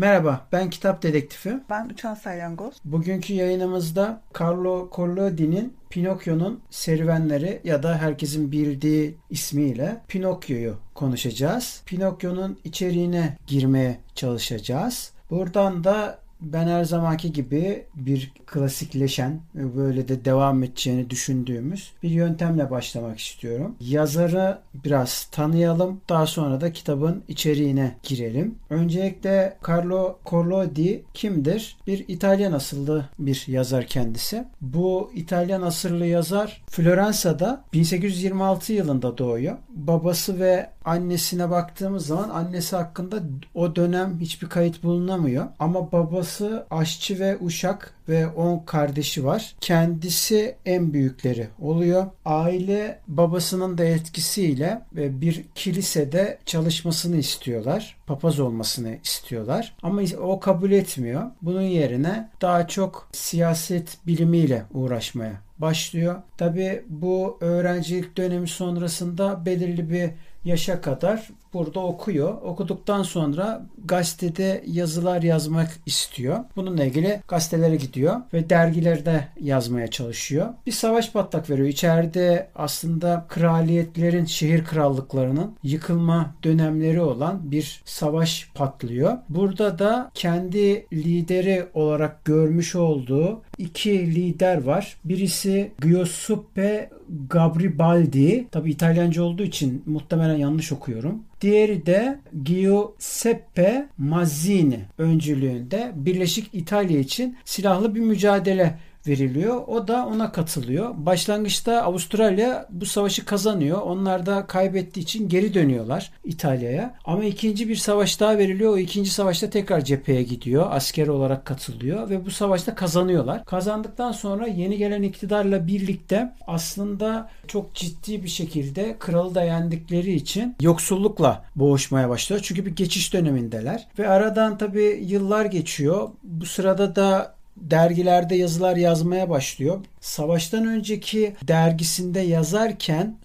Merhaba, ben Kitap Dedektifi. Ben Uçan Salyangoz. Bugünkü yayınımızda Carlo Collodi'nin Pinokyo'nun serüvenleri ya da herkesin bildiği ismiyle Pinokyo'yu konuşacağız. Pinokyo'nun içeriğine girmeye çalışacağız. Buradan da ben her zamanki gibi bir klasikleşen böyle de devam edeceğini düşündüğümüz bir yöntemle başlamak istiyorum. Yazarı biraz tanıyalım. Daha sonra da kitabın içeriğine girelim. Öncelikle Carlo Collodi kimdir? Bir İtalyan asıllı bir yazar kendisi. Bu İtalyan asıllı yazar Floransa'da 1826 yılında doğuyor. Babası ve annesine baktığımız zaman annesi hakkında o dönem hiçbir kayıt bulunamıyor. Ama babası aşçı ve uşak ve 10 kardeşi var. Kendisi en büyükleri oluyor. Aile babasının da etkisiyle ve bir kilisede çalışmasını istiyorlar. Papaz olmasını istiyorlar. Ama o kabul etmiyor. Bunun yerine daha çok siyaset bilimiyle uğraşmaya başlıyor. Tabi bu öğrencilik dönemi sonrasında belirli bir yaşa kadar burada okuyor. Okuduktan sonra gazetede yazılar yazmak istiyor. Bununla ilgili gazetelere gidiyor ve dergilerde yazmaya çalışıyor. Bir savaş patlak veriyor. İçeride aslında kraliyetlerin, şehir krallıklarının yıkılma dönemleri olan bir savaş patlıyor. Burada da kendi lideri olarak görmüş olduğu iki lider var. Birisi Giuseppe Garibaldi. Tabi İtalyanca olduğu için muhtemelen yanlış okuyorum. Diğeri de Giuseppe Mazzini öncülüğünde Birleşik İtalya için silahlı bir mücadele veriliyor. O da ona katılıyor. Başlangıçta Avustralya bu savaşı kazanıyor. Onlar da kaybettiği için geri dönüyorlar İtalya'ya. Ama ikinci bir savaş daha veriliyor. O ikinci savaşta tekrar cepheye gidiyor. Asker olarak katılıyor ve bu savaşta kazanıyorlar. Kazandıktan sonra yeni gelen iktidarla birlikte aslında çok ciddi bir şekilde kralı da yendikleri için yoksullukla boğuşmaya başlıyor. Çünkü bir geçiş dönemindeler. Ve aradan tabii yıllar geçiyor. Bu sırada da dergilerde yazılar yazmaya başlıyor. Savaştan önceki dergisinde yazarken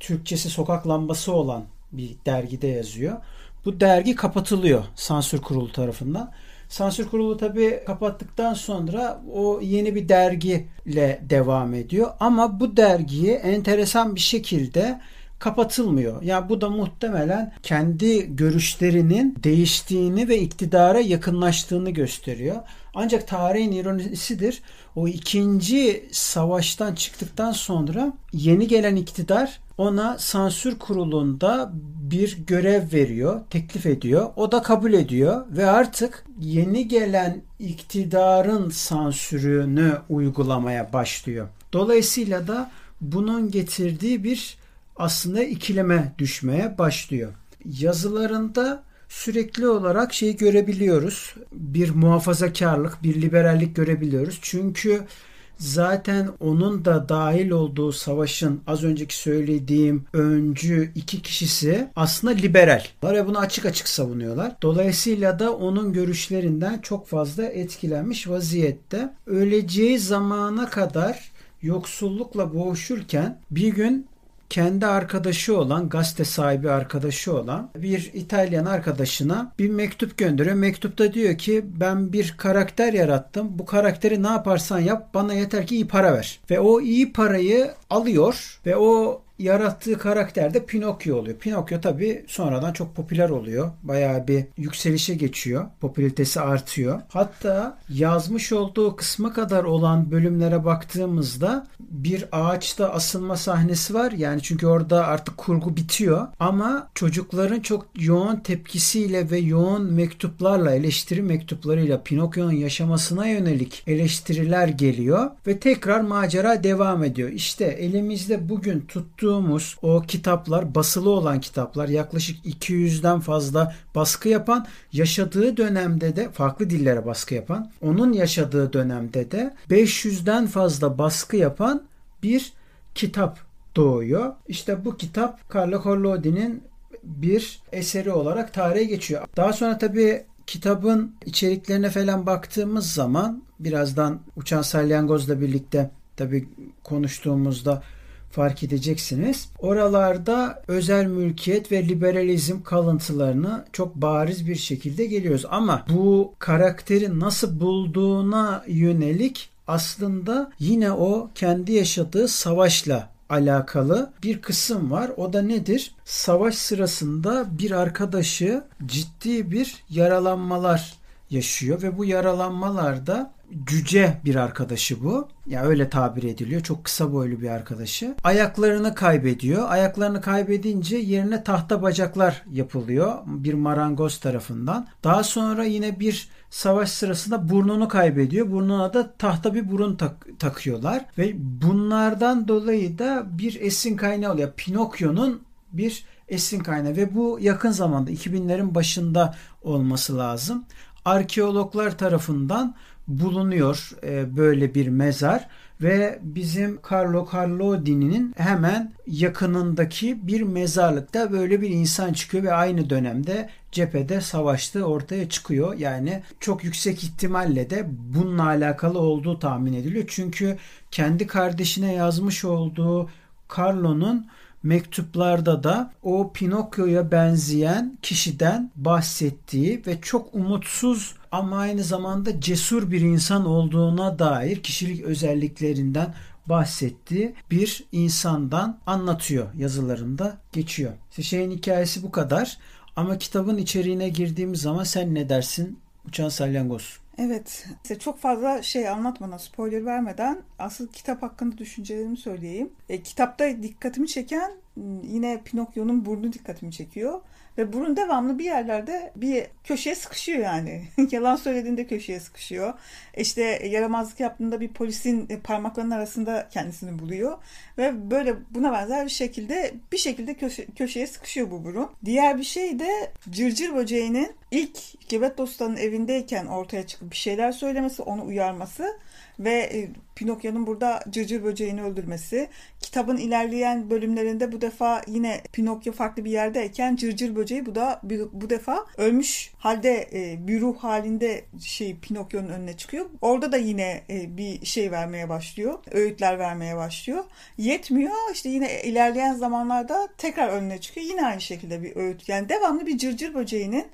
Türkçesi sokak lambası olan bir dergide yazıyor. Bu dergi kapatılıyor sansür kurulu tarafından. Sansür kurulu tabi kapattıktan sonra o yeni bir dergiyle devam ediyor. Ama bu dergiyi enteresan bir şekilde kapatılmıyor. Ya yani bu da muhtemelen kendi görüşlerinin değiştiğini ve iktidara yakınlaştığını gösteriyor. Ancak tarihin ironisidir. O ikinci savaştan çıktıktan sonra yeni gelen iktidar ona sansür kurulunda bir görev veriyor, teklif ediyor. O da kabul ediyor ve artık yeni gelen iktidarın sansürünü uygulamaya başlıyor. Dolayısıyla da bunun getirdiği bir aslında ikileme düşmeye başlıyor. Yazılarında sürekli olarak şeyi görebiliyoruz. Bir muhafazakarlık, bir liberallik görebiliyoruz. Çünkü zaten onun da dahil olduğu savaşın az önceki söylediğim öncü iki kişisi aslında liberal. Ve bunu açık açık savunuyorlar. Dolayısıyla da onun görüşlerinden çok fazla etkilenmiş vaziyette. Öleceği zamana kadar yoksullukla boğuşurken bir gün kendi arkadaşı olan, gazete sahibi arkadaşı olan bir İtalyan arkadaşına bir mektup gönderiyor. Mektupta diyor ki ben bir karakter yarattım. Bu karakteri ne yaparsan yap bana yeter ki iyi para ver. Ve o iyi parayı alıyor ve o yarattığı karakter de Pinokyo oluyor. Pinokyo tabii sonradan çok popüler oluyor. Bayağı bir yükselişe geçiyor. Popülaritesi artıyor. Hatta yazmış olduğu kısma kadar olan bölümlere baktığımızda bir ağaçta asılma sahnesi var. Yani çünkü orada artık kurgu bitiyor. Ama çocukların çok yoğun tepkisiyle ve yoğun mektuplarla, eleştiri mektuplarıyla Pinokyo'nun yaşamasına yönelik eleştiriler geliyor ve tekrar macera devam ediyor. İşte elimizde bugün tuttuğumuz o kitaplar, basılı olan kitaplar yaklaşık 200'den fazla baskı yapan, yaşadığı dönemde de farklı dillere baskı yapan, onun yaşadığı dönemde de 500'den fazla baskı yapan bir kitap doğuyor. İşte bu kitap Carlo Collodi'nin bir eseri olarak tarihe geçiyor. Daha sonra tabii kitabın içeriklerine falan baktığımız zaman birazdan Uçan Salyangoz'la birlikte tabii konuştuğumuzda fark edeceksiniz. Oralarda özel mülkiyet ve liberalizm kalıntılarını çok bariz bir şekilde geliyoruz. Ama bu karakteri nasıl bulduğuna yönelik aslında yine o kendi yaşadığı savaşla alakalı bir kısım var. O da nedir? Savaş sırasında bir arkadaşı ciddi bir yaralanmalar yaşıyor ve bu yaralanmalarda cüce bir arkadaşı bu. Ya yani öyle tabir ediliyor. Çok kısa boylu bir arkadaşı. Ayaklarını kaybediyor. Ayaklarını kaybedince yerine tahta bacaklar yapılıyor bir marangoz tarafından. Daha sonra yine bir savaş sırasında burnunu kaybediyor. Burnuna da tahta bir burun tak- takıyorlar ve bunlardan dolayı da bir esin kaynağı oluyor. Pinokyo'nun bir esin kaynağı ve bu yakın zamanda 2000'lerin başında olması lazım. Arkeologlar tarafından bulunuyor e, böyle bir mezar ve bizim Carlo Carlodini'nin hemen yakınındaki bir mezarlıkta böyle bir insan çıkıyor ve aynı dönemde cephede savaştığı ortaya çıkıyor. Yani çok yüksek ihtimalle de bununla alakalı olduğu tahmin ediliyor. Çünkü kendi kardeşine yazmış olduğu Carlo'nun mektuplarda da o Pinokyo'ya benzeyen kişiden bahsettiği ve çok umutsuz ama aynı zamanda cesur bir insan olduğuna dair kişilik özelliklerinden bahsettiği bir insandan anlatıyor yazılarında geçiyor. İşte şeyin hikayesi bu kadar ama kitabın içeriğine girdiğimiz zaman sen ne dersin Uçan Salyangoz? Evet. İşte çok fazla şey anlatmadan, spoiler vermeden asıl kitap hakkında düşüncelerimi söyleyeyim. E, kitapta dikkatimi çeken yine Pinokyo'nun burnu dikkatimi çekiyor. Ve burun devamlı bir yerlerde bir köşeye sıkışıyor yani. Yalan söylediğinde köşeye sıkışıyor. İşte yaramazlık yaptığında bir polisin parmaklarının arasında kendisini buluyor. Ve böyle buna benzer bir şekilde bir şekilde köşe, köşeye sıkışıyor bu burun. Diğer bir şey de cırcır böceğinin ilk Gebet Dosta'nın evindeyken ortaya çıkıp bir şeyler söylemesi, onu uyarması ve e, Pinokyo'nun burada cırcır böceğini öldürmesi. Kitabın ilerleyen bölümlerinde bu defa yine Pinokyo farklı bir yerdeyken cırcır böceği bu da bu defa ölmüş halde e, bir ruh halinde şey Pinokyo'nun önüne çıkıyor. Orada da yine e, bir şey vermeye başlıyor. Öğütler vermeye başlıyor. Yetmiyor. işte yine ilerleyen zamanlarda tekrar önüne çıkıyor. Yine aynı şekilde bir öğüt. Yani devamlı bir cırcır böceğinin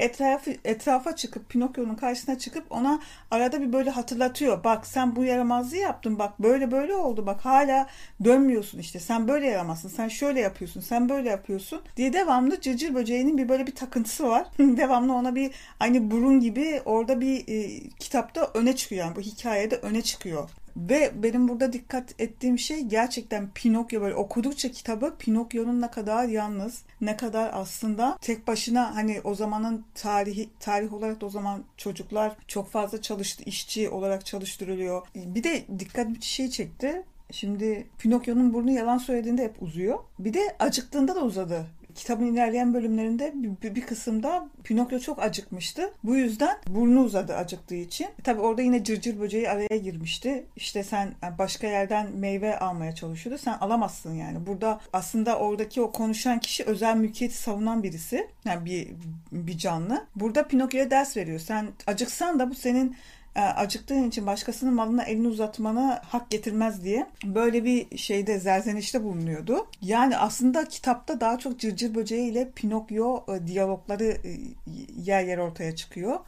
etrafı, etrafa çıkıp Pinokyo'nun karşısına çıkıp ona arada bir böyle hatırlatıyor. Bak sen bu yaramazlığı yaptın bak böyle böyle oldu bak hala dönmüyorsun işte sen böyle yaramazsın sen şöyle yapıyorsun sen böyle yapıyorsun diye devamlı cırcır böceğinin bir böyle bir takıntısı var. devamlı ona bir aynı burun gibi orada bir e, kitapta öne çıkıyor yani bu hikayede öne çıkıyor. Ve benim burada dikkat ettiğim şey gerçekten Pinokyo böyle okudukça kitabı Pinokyo'nun ne kadar yalnız, ne kadar aslında tek başına hani o zamanın tarihi tarih olarak da o zaman çocuklar çok fazla çalıştı, işçi olarak çalıştırılıyor. Bir de dikkat bir şey çekti. Şimdi Pinokyo'nun burnu yalan söylediğinde hep uzuyor. Bir de acıktığında da uzadı kitabın ilerleyen bölümlerinde bir, bir kısımda Pinokyo çok acıkmıştı. Bu yüzden burnu uzadı acıktığı için. Tabi orada yine cırcır böceği araya girmişti. İşte sen başka yerden meyve almaya çalışıyordu. Sen alamazsın yani. Burada aslında oradaki o konuşan kişi özel mülkiyeti savunan birisi. Yani bir, bir canlı. Burada Pinokyo'ya ders veriyor. Sen acıksan da bu senin e, acıktığın için başkasının malına elini uzatmana hak getirmez diye böyle bir şeyde zerzenişte bulunuyordu. Yani aslında kitapta daha çok cırcır böceği ile Pinokyo e, diyalogları e, yer yer ortaya çıkıyor.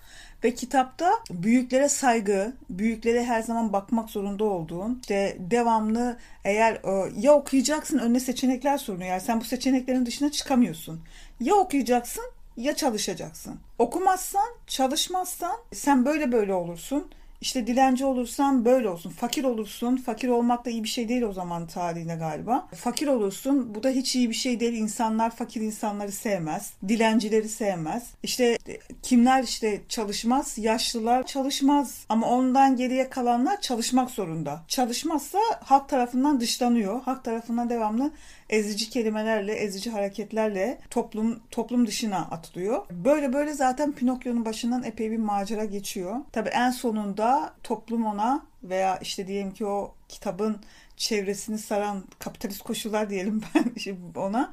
Ve kitapta büyüklere saygı, büyüklere her zaman bakmak zorunda olduğun, işte devamlı eğer ya okuyacaksın önüne seçenekler sunuyor. Yani sen bu seçeneklerin dışına çıkamıyorsun. Ya okuyacaksın ya çalışacaksın. Okumazsan, çalışmazsan sen böyle böyle olursun. İşte dilenci olursan böyle olsun. Fakir olursun. Fakir olmak da iyi bir şey değil o zaman tarihine galiba. Fakir olursun. Bu da hiç iyi bir şey değil. İnsanlar fakir insanları sevmez. Dilencileri sevmez. İşte kimler işte çalışmaz? Yaşlılar çalışmaz. Ama ondan geriye kalanlar çalışmak zorunda. Çalışmazsa halk tarafından dışlanıyor. Halk tarafından devamlı ezici kelimelerle, ezici hareketlerle toplum toplum dışına atılıyor. Böyle böyle zaten Pinokyo'nun başından epey bir macera geçiyor. Tabi en sonunda toplum ona veya işte diyelim ki o kitabın çevresini saran kapitalist koşullar diyelim ben ona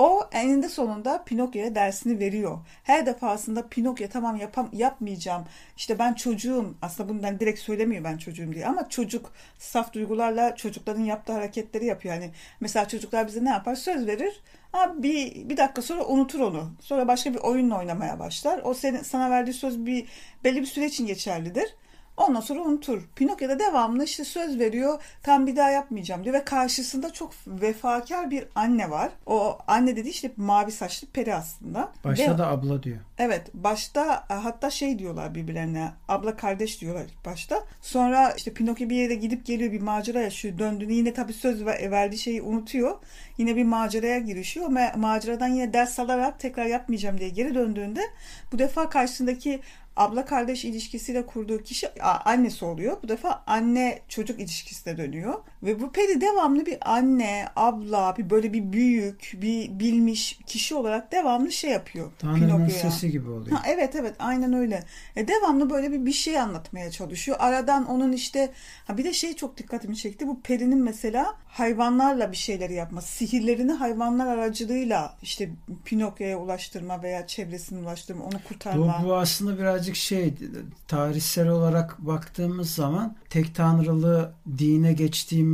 o eninde sonunda Pinokyo'ya dersini veriyor. Her defasında Pinokyo tamam yapam yapmayacağım. İşte ben çocuğum. Aslında bundan direkt söylemiyor ben çocuğum diye ama çocuk saf duygularla çocukların yaptığı hareketleri yapıyor. Yani mesela çocuklar bize ne yapar? Söz verir. Ama bir, bir dakika sonra unutur onu. Sonra başka bir oyunla oynamaya başlar. O senin, sana verdiği söz bir belli bir süre için geçerlidir. Ondan sonra unutur. Pinokyo da devamlı işte söz veriyor. Tam bir daha yapmayacağım diyor. Ve karşısında çok vefakar bir anne var. O anne dedi işte mavi saçlı peri aslında. Başta Ve, da abla diyor. Evet. Başta hatta şey diyorlar birbirlerine. Abla kardeş diyorlar başta. Sonra işte Pinokyo bir yere gidip geliyor. Bir macera yaşıyor. Döndüğünde yine tabii söz verdiği şeyi unutuyor. Yine bir maceraya girişiyor. Ma maceradan yine ders alarak tekrar yapmayacağım diye geri döndüğünde bu defa karşısındaki abla kardeş ilişkisiyle kurduğu kişi annesi oluyor. Bu defa anne çocuk ilişkisine dönüyor. Ve bu peri devamlı bir anne, abla, bir böyle bir büyük, bir bilmiş kişi olarak devamlı şey yapıyor. Tanrı'nın sesi gibi oluyor. Ha, evet evet aynen öyle. E, devamlı böyle bir bir şey anlatmaya çalışıyor. Aradan onun işte ha bir de şey çok dikkatimi çekti. Bu perinin mesela hayvanlarla bir şeyleri yapması, sihirlerini hayvanlar aracılığıyla işte Pinokyo'ya ulaştırma veya çevresine ulaştırma, onu kurtarma. Bu, bu aslında birazcık şey tarihsel olarak baktığımız zaman tek tanrılı dine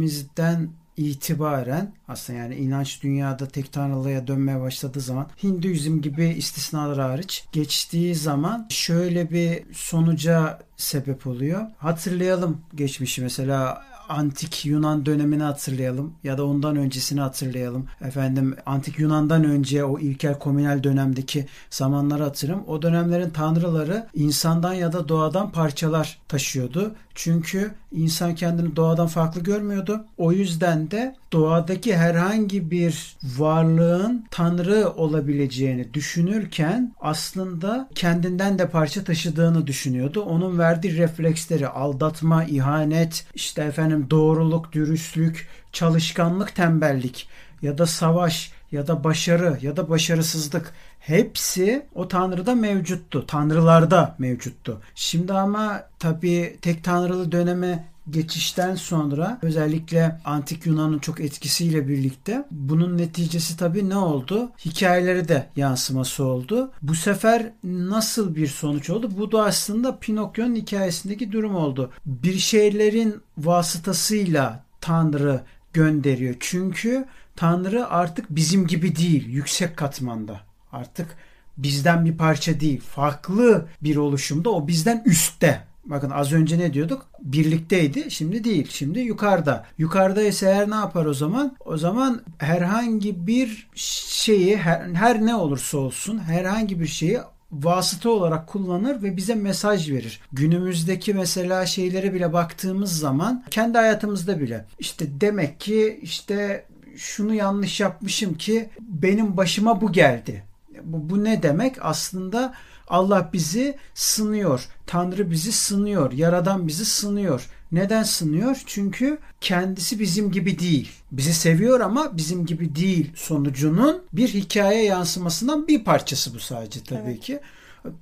geçtiğimizden itibaren aslında yani inanç dünyada tek tanrılığa dönmeye başladığı zaman Hinduizm gibi istisnalar hariç geçtiği zaman şöyle bir sonuca sebep oluyor. Hatırlayalım geçmişi mesela antik Yunan dönemini hatırlayalım ya da ondan öncesini hatırlayalım. Efendim antik Yunan'dan önce o ilkel komünel dönemdeki zamanları hatırlayalım. O dönemlerin tanrıları insandan ya da doğadan parçalar taşıyordu. Çünkü insan kendini doğadan farklı görmüyordu. O yüzden de doğadaki herhangi bir varlığın tanrı olabileceğini düşünürken aslında kendinden de parça taşıdığını düşünüyordu. Onun verdiği refleksleri aldatma, ihanet, işte efendim doğruluk, dürüstlük, çalışkanlık, tembellik ya da savaş ya da başarı ya da başarısızlık hepsi o tanrıda mevcuttu. Tanrılarda mevcuttu. Şimdi ama tabii tek tanrılı döneme geçişten sonra özellikle antik Yunan'ın çok etkisiyle birlikte bunun neticesi tabii ne oldu? Hikayeleri de yansıması oldu. Bu sefer nasıl bir sonuç oldu? Bu da aslında Pinokyo'nun hikayesindeki durum oldu. Bir şeylerin vasıtasıyla Tanrı gönderiyor. Çünkü Tanrı artık bizim gibi değil, yüksek katmanda. Artık bizden bir parça değil, farklı bir oluşumda o bizden üstte. Bakın az önce ne diyorduk? Birlikteydi. Şimdi değil. Şimdi yukarıda. Yukarıda ise eğer ne yapar o zaman? O zaman herhangi bir şeyi her, her ne olursa olsun herhangi bir şeyi vasıta olarak kullanır ve bize mesaj verir. Günümüzdeki mesela şeylere bile baktığımız zaman kendi hayatımızda bile işte demek ki işte şunu yanlış yapmışım ki benim başıma bu geldi. Bu, bu ne demek? Aslında Allah bizi sınıyor. Tanrı bizi sınıyor. Yaradan bizi sınıyor. Neden sınıyor? Çünkü kendisi bizim gibi değil. Bizi seviyor ama bizim gibi değil sonucunun bir hikaye yansımasından bir parçası bu sadece tabii evet. ki.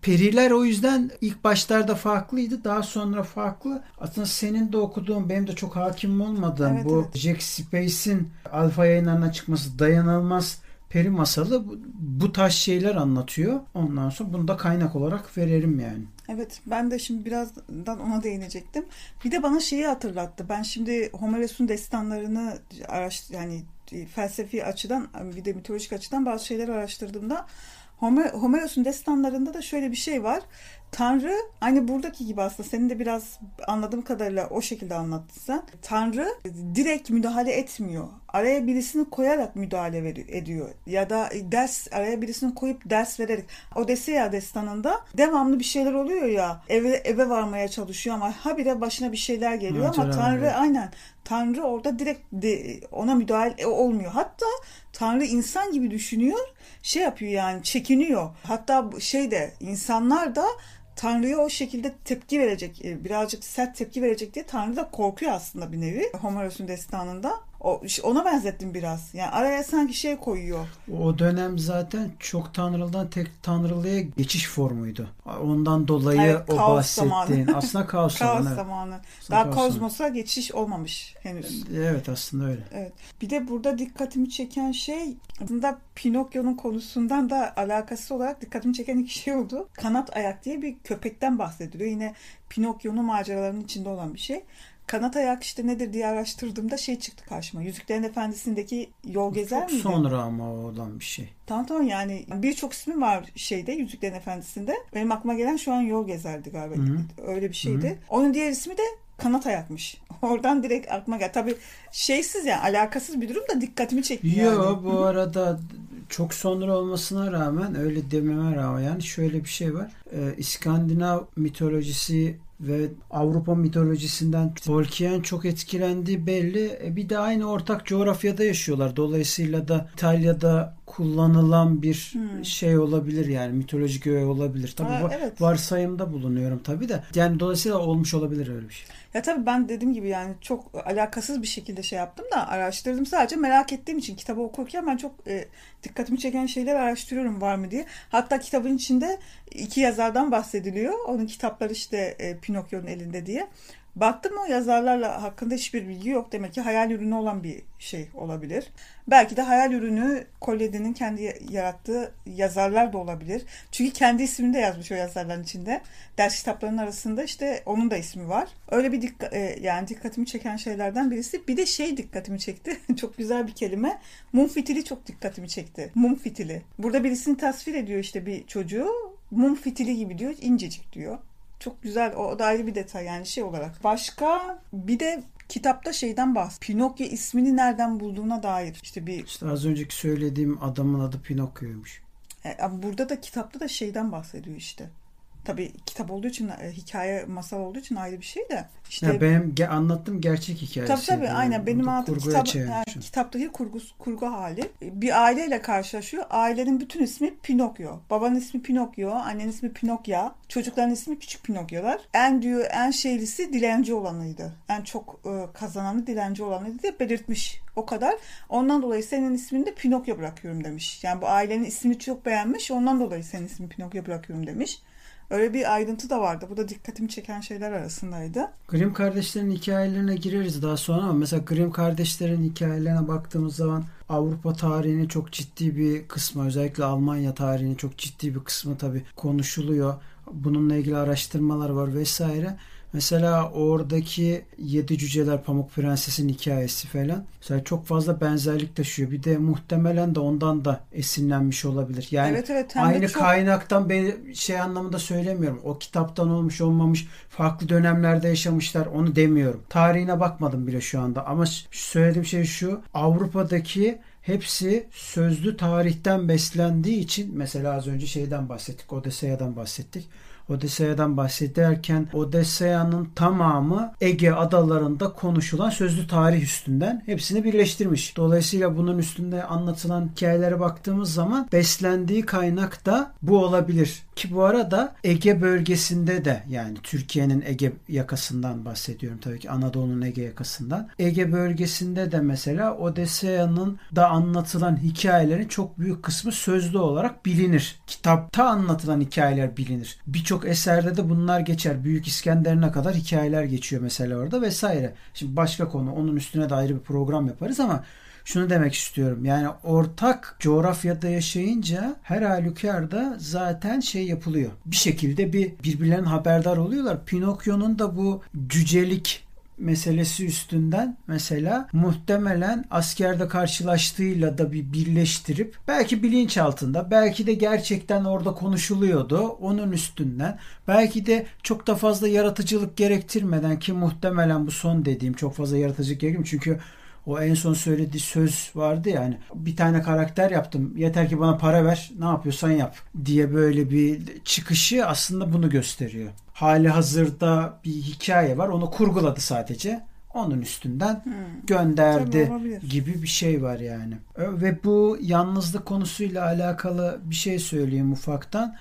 Periler o yüzden ilk başlarda farklıydı. Daha sonra farklı. Aslında senin de okuduğun, benim de çok hakim olmadığım evet, bu evet. Jack Space'in alfa yayınlarına çıkması dayanılmaz Peri masalı bu, bu tarz şeyler anlatıyor. Ondan sonra bunu da kaynak olarak verelim yani. Evet ben de şimdi birazdan ona değinecektim. Bir de bana şeyi hatırlattı. Ben şimdi Homeros'un destanlarını araş yani felsefi açıdan bir de mitolojik açıdan bazı şeyleri araştırdığımda Homer, Homeros'un destanlarında da şöyle bir şey var. Tanrı aynı buradaki gibi aslında senin de biraz anladığım kadarıyla o şekilde anlattın sen. Tanrı direkt müdahale etmiyor. Araya birisini koyarak müdahale ediyor. Ya da ders araya birisini koyup ders vererek. Odesea destanında devamlı bir şeyler oluyor ya. Eve, eve varmaya çalışıyor ama habire başına bir şeyler geliyor evet, ama Tanrı evet. aynen Tanrı orada direkt de, ona müdahale olmuyor. Hatta Tanrı insan gibi düşünüyor. Şey yapıyor yani çekiniyor. Hatta şey de insanlar da Tanrı'ya o şekilde tepki verecek, e, birazcık sert tepki verecek diye Tanrı da korkuyor aslında bir nevi. Homeros'un destanında. O, ona benzettim biraz. Yani araya sanki şey koyuyor. O dönem zaten çok tanrılıdan tek tanrılığa geçiş formuydu. Ondan dolayı evet, o bahsettiğin zamanı. aslında kaos, kaos zamanı. zamanı. Aslında Daha kaos kozmosa zamanı. geçiş olmamış henüz. Evet aslında öyle. Evet. Bir de burada dikkatimi çeken şey aslında Pinokyo'nun konusundan da alakası olarak dikkatimi çeken iki şey oldu. Kanat ayak diye bir köpekten bahsediliyor. Yine Pinokyo'nun maceralarının içinde olan bir şey. Kanat ayak işte nedir diye araştırdığımda şey çıktı karşıma. Yüzüklerin Efendisi'ndeki yol gezer Çok miydi? sonra ama olan bir şey. Tamam tamam yani birçok ismi var şeyde Yüzüklerin Efendisi'nde. Benim aklıma gelen şu an yol gezerdi galiba. Hı-hı. Öyle bir şeydi. Hı-hı. Onun diğer ismi de kanat ayakmış. Oradan direkt aklıma geldi. Tabii şeysiz yani alakasız bir durum da dikkatimi çekti. Yo yani. bu arada çok sonra olmasına rağmen öyle dememe rağmen yani şöyle bir şey var. Ee, İskandinav mitolojisi ve Avrupa mitolojisinden Tolkien çok etkilendi belli. E bir de aynı ortak coğrafyada yaşıyorlar. Dolayısıyla da İtalya'da kullanılan bir hmm. şey olabilir yani mitolojik öğe olabilir. Tabii ha, evet. varsayımda bulunuyorum tabii de. Yani dolayısıyla olmuş olabilir öyle bir şey. Ya tabii ben dediğim gibi yani çok alakasız bir şekilde şey yaptım da araştırdım sadece merak ettiğim için kitabı okurken ben çok e, dikkatimi çeken şeyler araştırıyorum var mı diye. Hatta kitabın içinde iki yazardan bahsediliyor. Onun kitapları işte e, Pinokyo'nun elinde diye. Baktım o yazarlarla hakkında hiçbir bilgi yok. Demek ki hayal ürünü olan bir şey olabilir. Belki de hayal ürünü Kolyedi'nin kendi yarattığı yazarlar da olabilir. Çünkü kendi ismini de yazmış o yazarların içinde. Ders kitaplarının arasında işte onun da ismi var. Öyle bir dikkat, e, yani dikkatimi çeken şeylerden birisi. Bir de şey dikkatimi çekti. çok güzel bir kelime. Mum fitili çok dikkatimi çekti. Mum fitili. Burada birisini tasvir ediyor işte bir çocuğu. Mum fitili gibi diyor. incecik diyor. Çok güzel. O da ayrı bir detay yani şey olarak. Başka bir de kitapta şeyden bahs. Pinokyo ismini nereden bulduğuna dair. İşte bir İşte az önceki söylediğim adamın adı Pinokyo'ymuş. E, burada da kitapta da şeyden bahsediyor işte. Tabii kitap olduğu için e, hikaye masal olduğu için ayrı bir şey de. İşte ya benim ge- anlattığım gerçek hikayesi. Tabii tabii yani. aynen benim anlattığım kitap, yani, kitaptaki kurgu, kurgu hali. Bir aileyle karşılaşıyor. Ailenin bütün ismi Pinokyo. Babanın ismi Pinokyo, annenin ismi Pinokya, çocukların ismi Küçük Pinokyolar. En diyor en şeylisi dilenci olanıydı. En çok e, kazananı dilenci olanıydı diye belirtmiş. O kadar. Ondan dolayı senin ismini de Pinokyo bırakıyorum demiş. Yani bu ailenin ismini çok beğenmiş. Ondan dolayı senin ismini Pinokyo bırakıyorum demiş. Öyle bir ayrıntı da vardı. Bu da dikkatimi çeken şeyler arasındaydı. Grimm kardeşlerin hikayelerine gireriz daha sonra ama mesela Grimm kardeşlerin hikayelerine baktığımız zaman Avrupa tarihinin çok ciddi bir kısmı özellikle Almanya tarihinin çok ciddi bir kısmı tabi konuşuluyor. Bununla ilgili araştırmalar var vesaire. Mesela oradaki Yedi Cüceler Pamuk Prenses'in hikayesi falan. Mesela çok fazla benzerlik taşıyor. Bir de muhtemelen de ondan da esinlenmiş olabilir. Yani evet, evet, aynı çok... kaynaktan ben şey anlamında söylemiyorum. O kitaptan olmuş olmamış farklı dönemlerde yaşamışlar onu demiyorum. Tarihine bakmadım bile şu anda ama söylediğim şey şu. Avrupa'daki hepsi sözlü tarihten beslendiği için mesela az önce şeyden bahsettik. Odesseya'dan bahsettik. Odesseya'dan bahsederken Odesseya'nın tamamı Ege adalarında konuşulan sözlü tarih üstünden hepsini birleştirmiş. Dolayısıyla bunun üstünde anlatılan hikayelere baktığımız zaman beslendiği kaynak da bu olabilir. Ki bu arada Ege bölgesinde de yani Türkiye'nin Ege yakasından bahsediyorum tabii ki Anadolu'nun Ege yakasından. Ege bölgesinde de mesela Odesseya'nın da anlatılan hikayelerin çok büyük kısmı sözlü olarak bilinir. Kitapta anlatılan hikayeler bilinir. Birçok eserde de bunlar geçer. Büyük İskender'ine kadar hikayeler geçiyor mesela orada vesaire. Şimdi başka konu onun üstüne de ayrı bir program yaparız ama şunu demek istiyorum. Yani ortak coğrafyada yaşayınca her halükarda zaten şey yapılıyor. Bir şekilde bir birbirlerinin haberdar oluyorlar. Pinokyo'nun da bu cücelik meselesi üstünden mesela muhtemelen askerde karşılaştığıyla da bir birleştirip belki bilinç altında belki de gerçekten orada konuşuluyordu onun üstünden belki de çok da fazla yaratıcılık gerektirmeden ki muhtemelen bu son dediğim çok fazla yaratıcılık gerekmiyor çünkü o en son söylediği söz vardı ya hani bir tane karakter yaptım yeter ki bana para ver ne yapıyorsan yap diye böyle bir çıkışı aslında bunu gösteriyor. Hali hazırda bir hikaye var onu kurguladı sadece onun üstünden hmm. gönderdi gibi bir şey var yani. Ve bu yalnızlık konusuyla alakalı bir şey söyleyeyim ufaktan.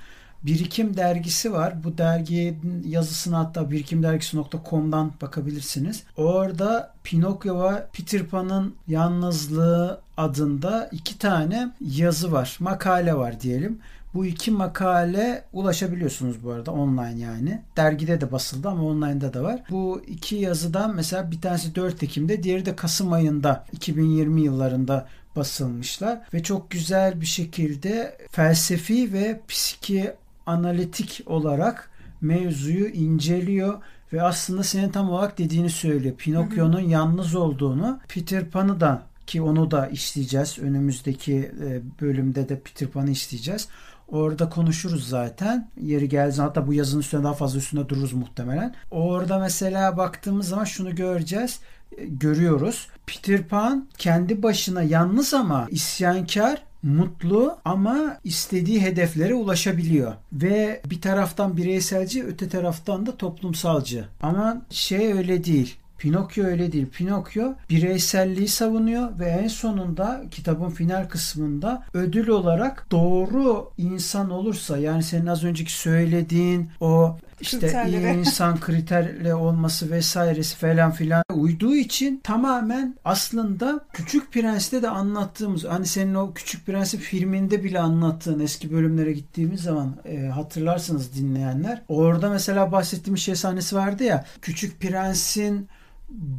Birikim dergisi var. Bu derginin yazısını hatta birikimdergisi.com'dan bakabilirsiniz. Orada Pinokyo ve Peter Pan'ın yalnızlığı adında iki tane yazı var. Makale var diyelim. Bu iki makale ulaşabiliyorsunuz bu arada online yani. Dergide de basıldı ama online'da da var. Bu iki yazıdan mesela bir tanesi 4 Ekim'de diğeri de Kasım ayında 2020 yıllarında basılmışlar ve çok güzel bir şekilde felsefi ve psiki analitik olarak mevzuyu inceliyor ve aslında senin tam olarak dediğini söylüyor. Pinokyo'nun yalnız olduğunu, Peter Pan'ı da ki onu da işleyeceğiz. Önümüzdeki e, bölümde de Peter Pan'ı işleyeceğiz. Orada konuşuruz zaten. Yeri geldi hatta bu yazının üstüne daha fazla üstünde dururuz muhtemelen. Orada mesela baktığımız zaman şunu göreceğiz e, görüyoruz. Peter Pan kendi başına yalnız ama isyankar mutlu ama istediği hedeflere ulaşabiliyor. Ve bir taraftan bireyselci öte taraftan da toplumsalcı. Ama şey öyle değil. Pinokyo öyle değil. Pinokyo bireyselliği savunuyor ve en sonunda kitabın final kısmında ödül olarak doğru insan olursa yani senin az önceki söylediğin o işte iyi insan kriterle olması vesairesi falan filan uyduğu için tamamen aslında Küçük Prens'te de anlattığımız hani senin o Küçük Prens'i filminde bile anlattığın eski bölümlere gittiğimiz zaman e, hatırlarsınız dinleyenler. Orada mesela bahsettiğimiz şey sahnesi vardı ya Küçük Prens'in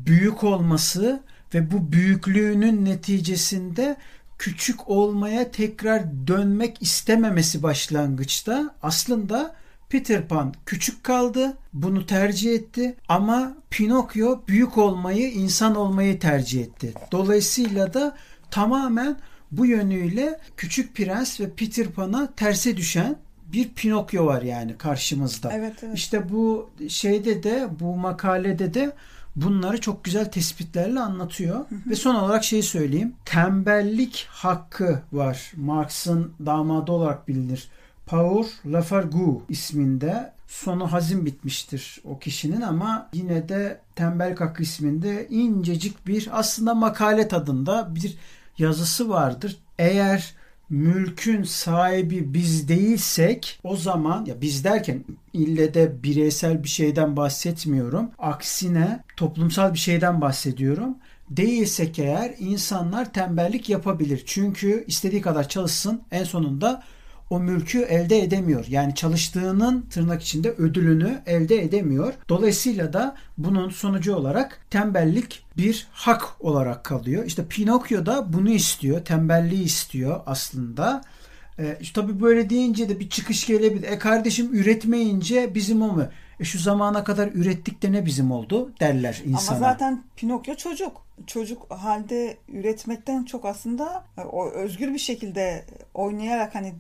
büyük olması ve bu büyüklüğünün neticesinde küçük olmaya tekrar dönmek istememesi başlangıçta aslında Peter Pan küçük kaldı, bunu tercih etti ama Pinokyo büyük olmayı, insan olmayı tercih etti. Dolayısıyla da tamamen bu yönüyle Küçük Prens ve Peter Pan'a terse düşen bir Pinokyo var yani karşımızda. Evet, evet. İşte bu şeyde de bu makalede de bunları çok güzel tespitlerle anlatıyor. Hı hı. Ve son olarak şeyi söyleyeyim. Tembellik hakkı var. Marx'ın damadı olarak bilinir. Paul Lafargue isminde sonu hazin bitmiştir o kişinin ama yine de Tembel Hakkı isminde incecik bir aslında makale tadında bir yazısı vardır. Eğer mülkün sahibi biz değilsek o zaman ya biz derken ille de bireysel bir şeyden bahsetmiyorum. Aksine toplumsal bir şeyden bahsediyorum. Değilsek eğer insanlar tembellik yapabilir. Çünkü istediği kadar çalışsın en sonunda o mülkü elde edemiyor. Yani çalıştığının tırnak içinde ödülünü elde edemiyor. Dolayısıyla da bunun sonucu olarak tembellik bir hak olarak kalıyor. İşte Pinokyo da bunu istiyor. Tembelliği istiyor aslında. E, işte tabii böyle deyince de bir çıkış gelebilir. E kardeşim üretmeyince bizim o mu? E şu zamana kadar ürettik de ne bizim oldu derler insana. Ama zaten Pinokyo çocuk. Çocuk halde üretmekten çok aslında e, o özgür bir şekilde oynayarak hani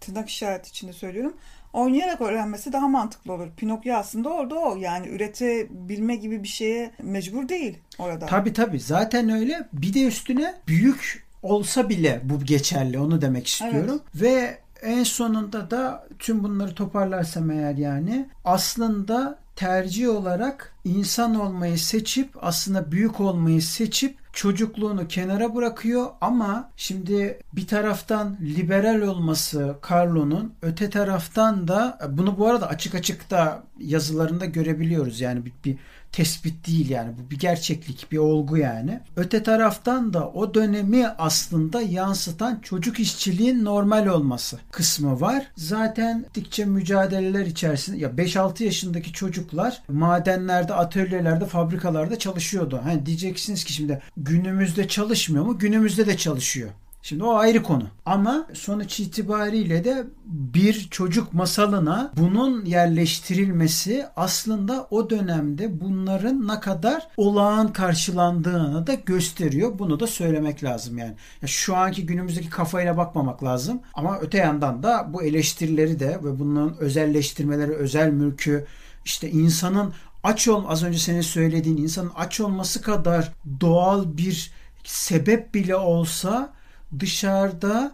tırnak işareti içinde söylüyorum. Oynayarak öğrenmesi daha mantıklı olur. Pinokyo aslında orada o. Yani üretebilme gibi bir şeye mecbur değil orada. Tabii tabii. Zaten öyle. Bir de üstüne büyük olsa bile bu geçerli. Onu demek istiyorum. Evet. Ve en sonunda da tüm bunları toparlarsam eğer yani aslında tercih olarak insan olmayı seçip aslında büyük olmayı seçip çocukluğunu kenara bırakıyor ama şimdi bir taraftan liberal olması Carlo'nun öte taraftan da bunu bu arada açık açık da yazılarında görebiliyoruz. Yani bir, bir tespit değil yani bu bir gerçeklik, bir olgu yani. Öte taraftan da o dönemi aslında yansıtan çocuk işçiliğin normal olması kısmı var. Zaten dikçe mücadeleler içerisinde ya 5-6 yaşındaki çocuklar madenlerde, atölyelerde, fabrikalarda çalışıyordu. Hani diyeceksiniz ki şimdi günümüzde çalışmıyor mu? Günümüzde de çalışıyor. Şimdi o ayrı konu. Ama sonuç itibariyle de bir çocuk masalına bunun yerleştirilmesi aslında o dönemde bunların ne kadar olağan karşılandığını da gösteriyor. Bunu da söylemek lazım yani. Ya şu anki günümüzdeki kafayla bakmamak lazım. Ama öte yandan da bu eleştirileri de ve bunların özelleştirmeleri, özel mülkü işte insanın aç ol az önce senin söylediğin insanın aç olması kadar doğal bir sebep bile olsa dışarıda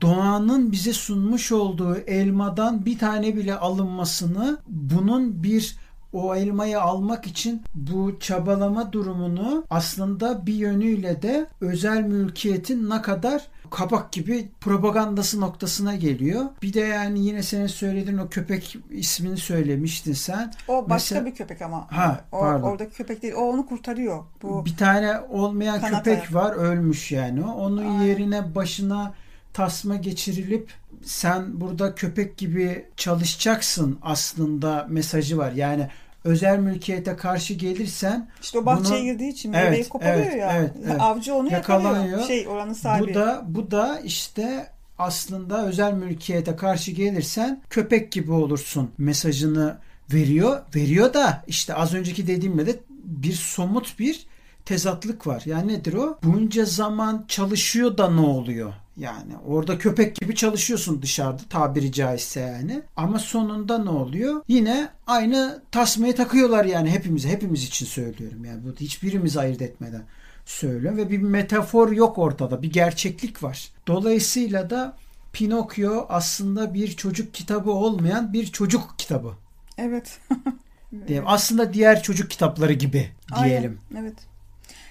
doğanın bize sunmuş olduğu elmadan bir tane bile alınmasını bunun bir o elmayı almak için bu çabalama durumunu aslında bir yönüyle de özel mülkiyetin ne kadar kabak gibi propagandası noktasına geliyor. Bir de yani yine senin söylediğin o köpek ismini söylemiştin sen. O başka Mesela, bir köpek ama. Ha, o, pardon. Oradaki köpek değil. O onu kurtarıyor. Bu bir tane olmayan köpek var ölmüş yani. Onun Aynen. yerine başına tasma geçirilip sen burada köpek gibi çalışacaksın aslında mesajı var. Yani özel mülkiyete karşı gelirsen işte o bahçeye bunu, girdiği için evet, meyveyi koparıyor evet, ya. Evet, evet. Avcı onu yakalıyor. Şey oranın sahibi. Bu da bu da işte aslında özel mülkiyete karşı gelirsen köpek gibi olursun mesajını veriyor. Veriyor da işte az önceki dediğimle de bir somut bir tezatlık var. Yani nedir o? Bunca zaman çalışıyor da ne oluyor? Yani orada köpek gibi çalışıyorsun dışarıda tabiri caizse yani. Ama sonunda ne oluyor? Yine aynı tasmayı takıyorlar yani hepimize. Hepimiz için söylüyorum yani. Bu hiçbirimiz ayırt etmeden söylüyorum. Ve bir metafor yok ortada. Bir gerçeklik var. Dolayısıyla da Pinokyo aslında bir çocuk kitabı olmayan bir çocuk kitabı. Evet. diyelim. Aslında diğer çocuk kitapları gibi diyelim. Aynen. Evet.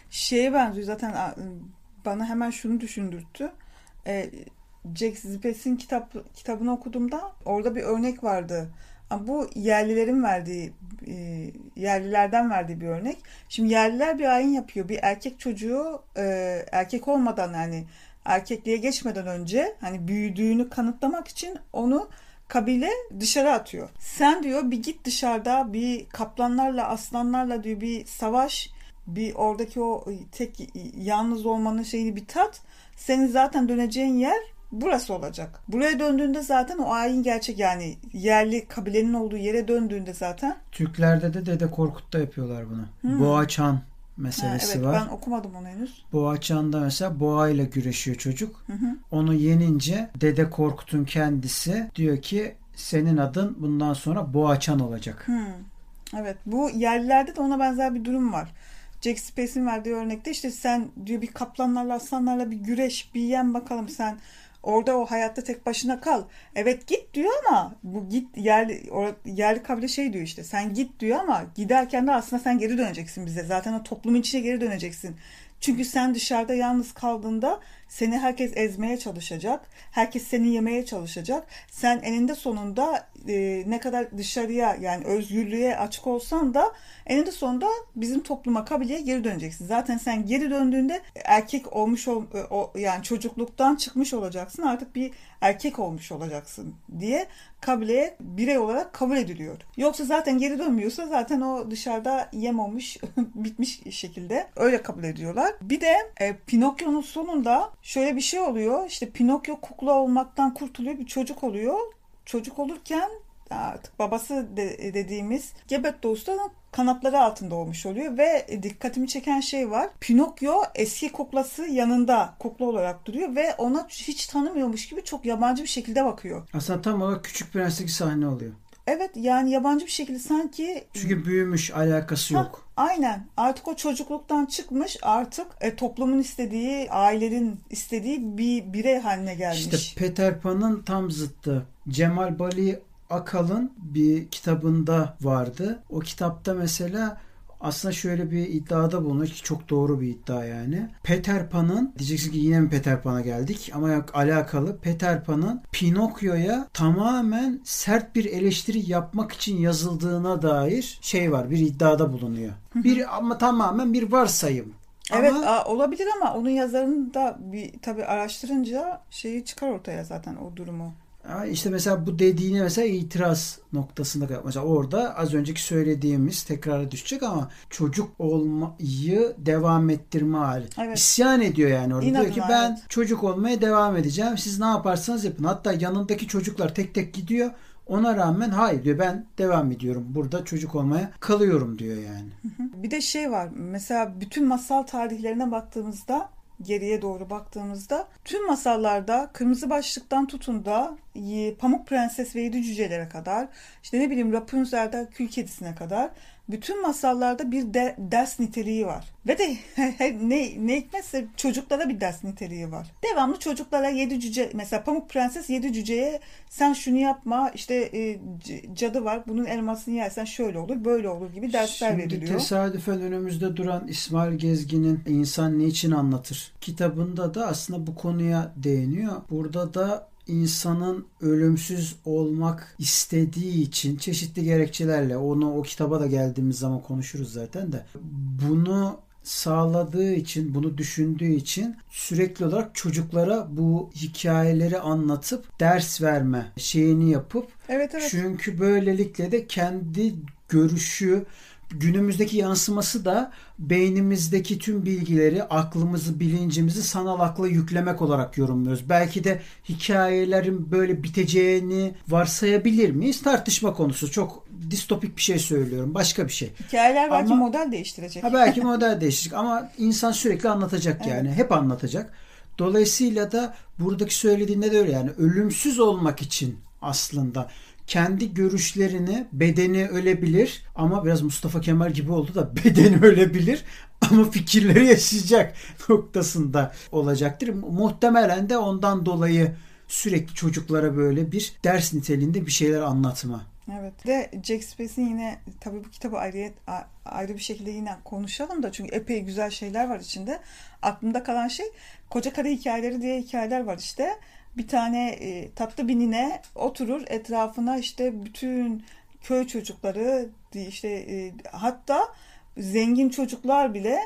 Şeye benziyor zaten bana hemen şunu düşündürttü e, Jack Zippes'in kitap, kitabını okuduğumda orada bir örnek vardı. Bu yerlilerin verdiği e, yerlilerden verdiği bir örnek. Şimdi yerliler bir ayin yapıyor. Bir erkek çocuğu e, erkek olmadan yani erkekliğe geçmeden önce hani büyüdüğünü kanıtlamak için onu kabile dışarı atıyor. Sen diyor bir git dışarıda bir kaplanlarla aslanlarla diyor bir savaş bir oradaki o tek yalnız olmanın şeyini bir tat senin zaten döneceğin yer burası olacak. Buraya döndüğünde zaten o ayin gerçek yani yerli kabilenin olduğu yere döndüğünde zaten. Türklerde de Dede Korkut'ta yapıyorlar bunu. Hmm. Boğaçan meselesi ha, evet, var. Ben okumadım onu henüz. Boğaçan'da mesela boğa ile güreşiyor çocuk. Hı hı. Onu yenince Dede Korkut'un kendisi diyor ki senin adın bundan sonra Boğaçan olacak. Hmm. Evet bu yerlilerde de ona benzer bir durum var. Jack Space'in verdiği örnekte işte sen diyor bir kaplanlarla aslanlarla bir güreş bir yen bakalım sen orada o hayatta tek başına kal. Evet git diyor ama bu git yerli yerli kabile şey diyor işte sen git diyor ama giderken de aslında sen geri döneceksin bize. Zaten o toplumun içine geri döneceksin. Çünkü sen dışarıda yalnız kaldığında seni herkes ezmeye çalışacak. Herkes seni yemeye çalışacak. Sen eninde sonunda e, ne kadar dışarıya yani özgürlüğe açık olsan da eninde sonunda bizim topluma kabileye geri döneceksin. Zaten sen geri döndüğünde erkek olmuş ol, e, o, yani çocukluktan çıkmış olacaksın. Artık bir erkek olmuş olacaksın diye kabileye birey olarak kabul ediliyor. Yoksa zaten geri dönmüyorsa zaten o dışarıda yem olmuş, bitmiş şekilde öyle kabul ediyorlar. Bir de e, Pinokyo'nun sonunda şöyle bir şey oluyor. İşte Pinokyo kukla olmaktan kurtuluyor, bir çocuk oluyor. Çocuk olurken artık babası de, dediğimiz Gebetto Usta'nın kanatları altında olmuş oluyor ve dikkatimi çeken şey var. Pinokyo eski kuklası yanında kukla olarak duruyor ve ona hiç tanımıyormuş gibi çok yabancı bir şekilde bakıyor. Aslında tam olarak Küçük Prens'teki sahne oluyor. Evet yani yabancı bir şekilde sanki... Çünkü büyümüş alakası ha, yok. Aynen artık o çocukluktan çıkmış artık e, toplumun istediği ailelerin istediği bir birey haline gelmiş. İşte Peter Pan'ın tam zıttı. Cemal Bali Akal'ın bir kitabında vardı. O kitapta mesela aslında şöyle bir iddiada bulunur ki çok doğru bir iddia yani. Peter Pan'ın diyeceksin ki yine mi Peter Pan'a geldik ama yok alakalı. Peter Pan'ın Pinokyo'ya tamamen sert bir eleştiri yapmak için yazıldığına dair şey var. Bir iddiada bulunuyor. Bir ama tamamen bir varsayım. Evet Ama- a- olabilir ama onun yazarını da bir tabii araştırınca şeyi çıkar ortaya zaten o durumu. İşte mesela bu dediğine mesela itiraz noktasında mesela orada az önceki söylediğimiz tekrara düşecek ama çocuk olmayı devam ettirme hali. Evet. İsyan ediyor yani orada. İnadına, diyor ki ben evet. çocuk olmaya devam edeceğim. Siz ne yaparsanız yapın. Hatta yanındaki çocuklar tek tek gidiyor. Ona rağmen hayır diyor ben devam ediyorum. Burada çocuk olmaya kalıyorum diyor yani. Bir de şey var mesela bütün masal tarihlerine baktığımızda geriye doğru baktığımızda tüm masallarda kırmızı başlıktan tutun da Pamuk Prenses ve Yedi Cücelere kadar işte ne bileyim Rapunzel'den Kül Kedisi'ne kadar bütün masallarda bir de- ders niteliği var. Ve de ne, ne hikmetse çocuklara bir ders niteliği var. Devamlı çocuklara yedi cüce mesela Pamuk Prenses yedi cüceye sen şunu yapma işte e, cadı var bunun elmasını yersen şöyle olur böyle olur gibi dersler Şimdi veriliyor. tesadüfen önümüzde duran İsmail Gezgin'in İnsan Niçin Anlatır kitabında da aslında bu konuya değiniyor. Burada da insanın ölümsüz olmak istediği için çeşitli gerekçelerle onu o kitaba da geldiğimiz zaman konuşuruz zaten de bunu sağladığı için, bunu düşündüğü için sürekli olarak çocuklara bu hikayeleri anlatıp ders verme şeyini yapıp Evet evet. çünkü böylelikle de kendi görüşü günümüzdeki yansıması da beynimizdeki tüm bilgileri, aklımızı, bilincimizi sanal akla yüklemek olarak yorumluyoruz. Belki de hikayelerin böyle biteceğini varsayabilir miyiz? Tartışma konusu. Çok distopik bir şey söylüyorum. Başka bir şey. Hikayeler belki Ama- model değiştirecek. Ha belki model değişecek ama insan sürekli anlatacak Evet. yani. Hep anlatacak. Dolayısıyla da buradaki söylediğinde de öyle yani ölümsüz olmak için aslında kendi görüşlerini bedeni ölebilir ama biraz Mustafa Kemal gibi oldu da bedeni ölebilir ama fikirleri yaşayacak noktasında olacaktır. Muhtemelen de ondan dolayı sürekli çocuklara böyle bir ders niteliğinde bir şeyler anlatma. Evet. De Jack Space'in yine tabii bu kitabı ayrı, ayrı bir şekilde yine konuşalım da çünkü epey güzel şeyler var içinde. Aklımda kalan şey Koca Karı Hikayeleri diye hikayeler var işte. Bir tane e, tatlı bir nine oturur etrafına işte bütün köy çocukları işte e, hatta zengin çocuklar bile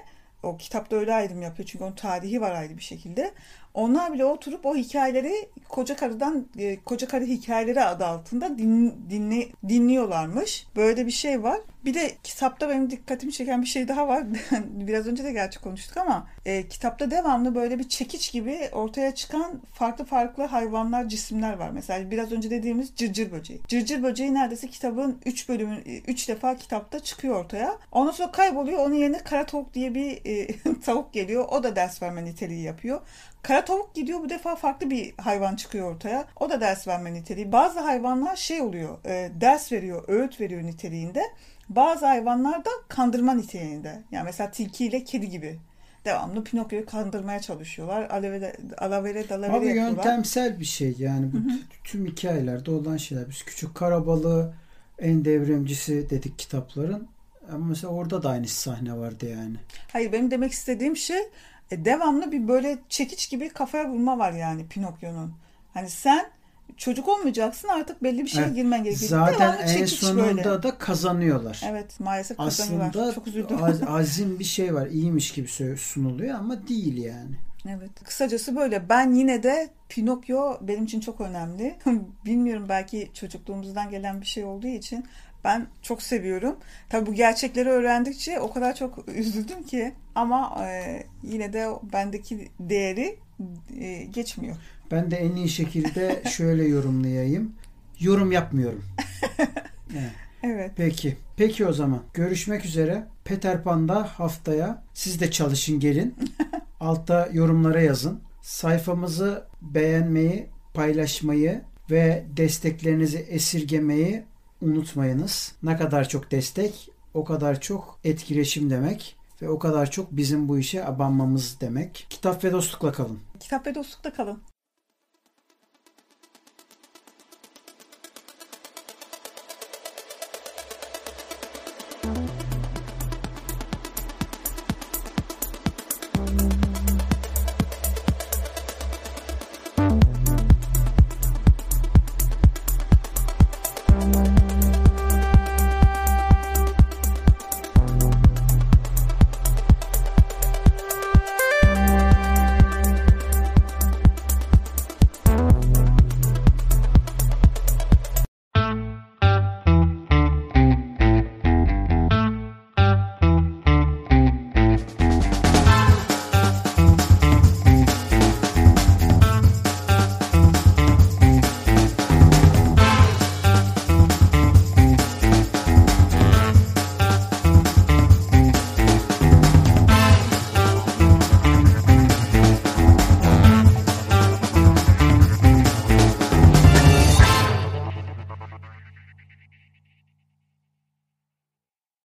o kitapta öyle ayrım yapıyor çünkü onun tarihi var ayrı bir şekilde. Onlar bile oturup o hikayeleri Koca Karı'dan e, Koca Karı Hikayeleri adı altında din, dinle, dinliyorlarmış. Böyle bir şey var. Bir de kitapta benim dikkatimi çeken bir şey daha var. Biraz önce de gerçi konuştuk ama e, kitapta devamlı böyle bir çekiç gibi ortaya çıkan farklı farklı hayvanlar, cisimler var. Mesela biraz önce dediğimiz cırcır böceği. Cırcır böceği neredeyse kitabın 3 bölümün 3 defa kitapta çıkıyor ortaya. Ondan sonra kayboluyor. Onun yerine kara tavuk diye bir e, tavuk geliyor. O da ders verme niteliği yapıyor. Kara tavuk gidiyor bu defa farklı bir hayvan çıkıyor ortaya. O da ders verme niteliği. Bazı hayvanlar şey oluyor, e, ders veriyor, öğüt veriyor niteliğinde. Bazı hayvanlar da kandırma niteliğinde. Yani mesela tilki ile kedi gibi. Devamlı Pinokyo'yu kandırmaya çalışıyorlar. Alavere, alavere dalavere Abi yapıyorlar. yöntemsel bir şey yani bu tüm hikayelerde olan şeyler. Biz küçük karabalığı en devrimcisi dedik kitapların. Ama mesela orada da aynı sahne vardı yani. Hayır benim demek istediğim şey e, devamlı bir böyle çekiç gibi kafaya vurma var yani Pinokyo'nun. Hani sen çocuk olmayacaksın artık belli bir şeye Evet. girmen gerekiyor. Zaten Devamlı en sonunda böyle. da kazanıyorlar. Evet maalesef kazanıyorlar. Aslında Çok üzüldüm. az- azim bir şey var. İyiymiş gibi sunuluyor ama değil yani. Evet. Kısacası böyle. Ben yine de Pinokyo benim için çok önemli. Bilmiyorum belki çocukluğumuzdan gelen bir şey olduğu için ben çok seviyorum. Tabii bu gerçekleri öğrendikçe o kadar çok üzüldüm ki ama e, yine de bendeki değeri e, geçmiyor. Ben de en iyi şekilde şöyle yorumlayayım. Yorum yapmıyorum. Evet. Evet. Peki. Peki o zaman. Görüşmek üzere. Peter Pan'da haftaya. Siz de çalışın gelin. Altta yorumlara yazın. Sayfamızı beğenmeyi, paylaşmayı ve desteklerinizi esirgemeyi unutmayınız. Ne kadar çok destek, o kadar çok etkileşim demek ve o kadar çok bizim bu işe abanmamız demek. Kitap ve dostlukla kalın. Kitap ve dostlukta kalın.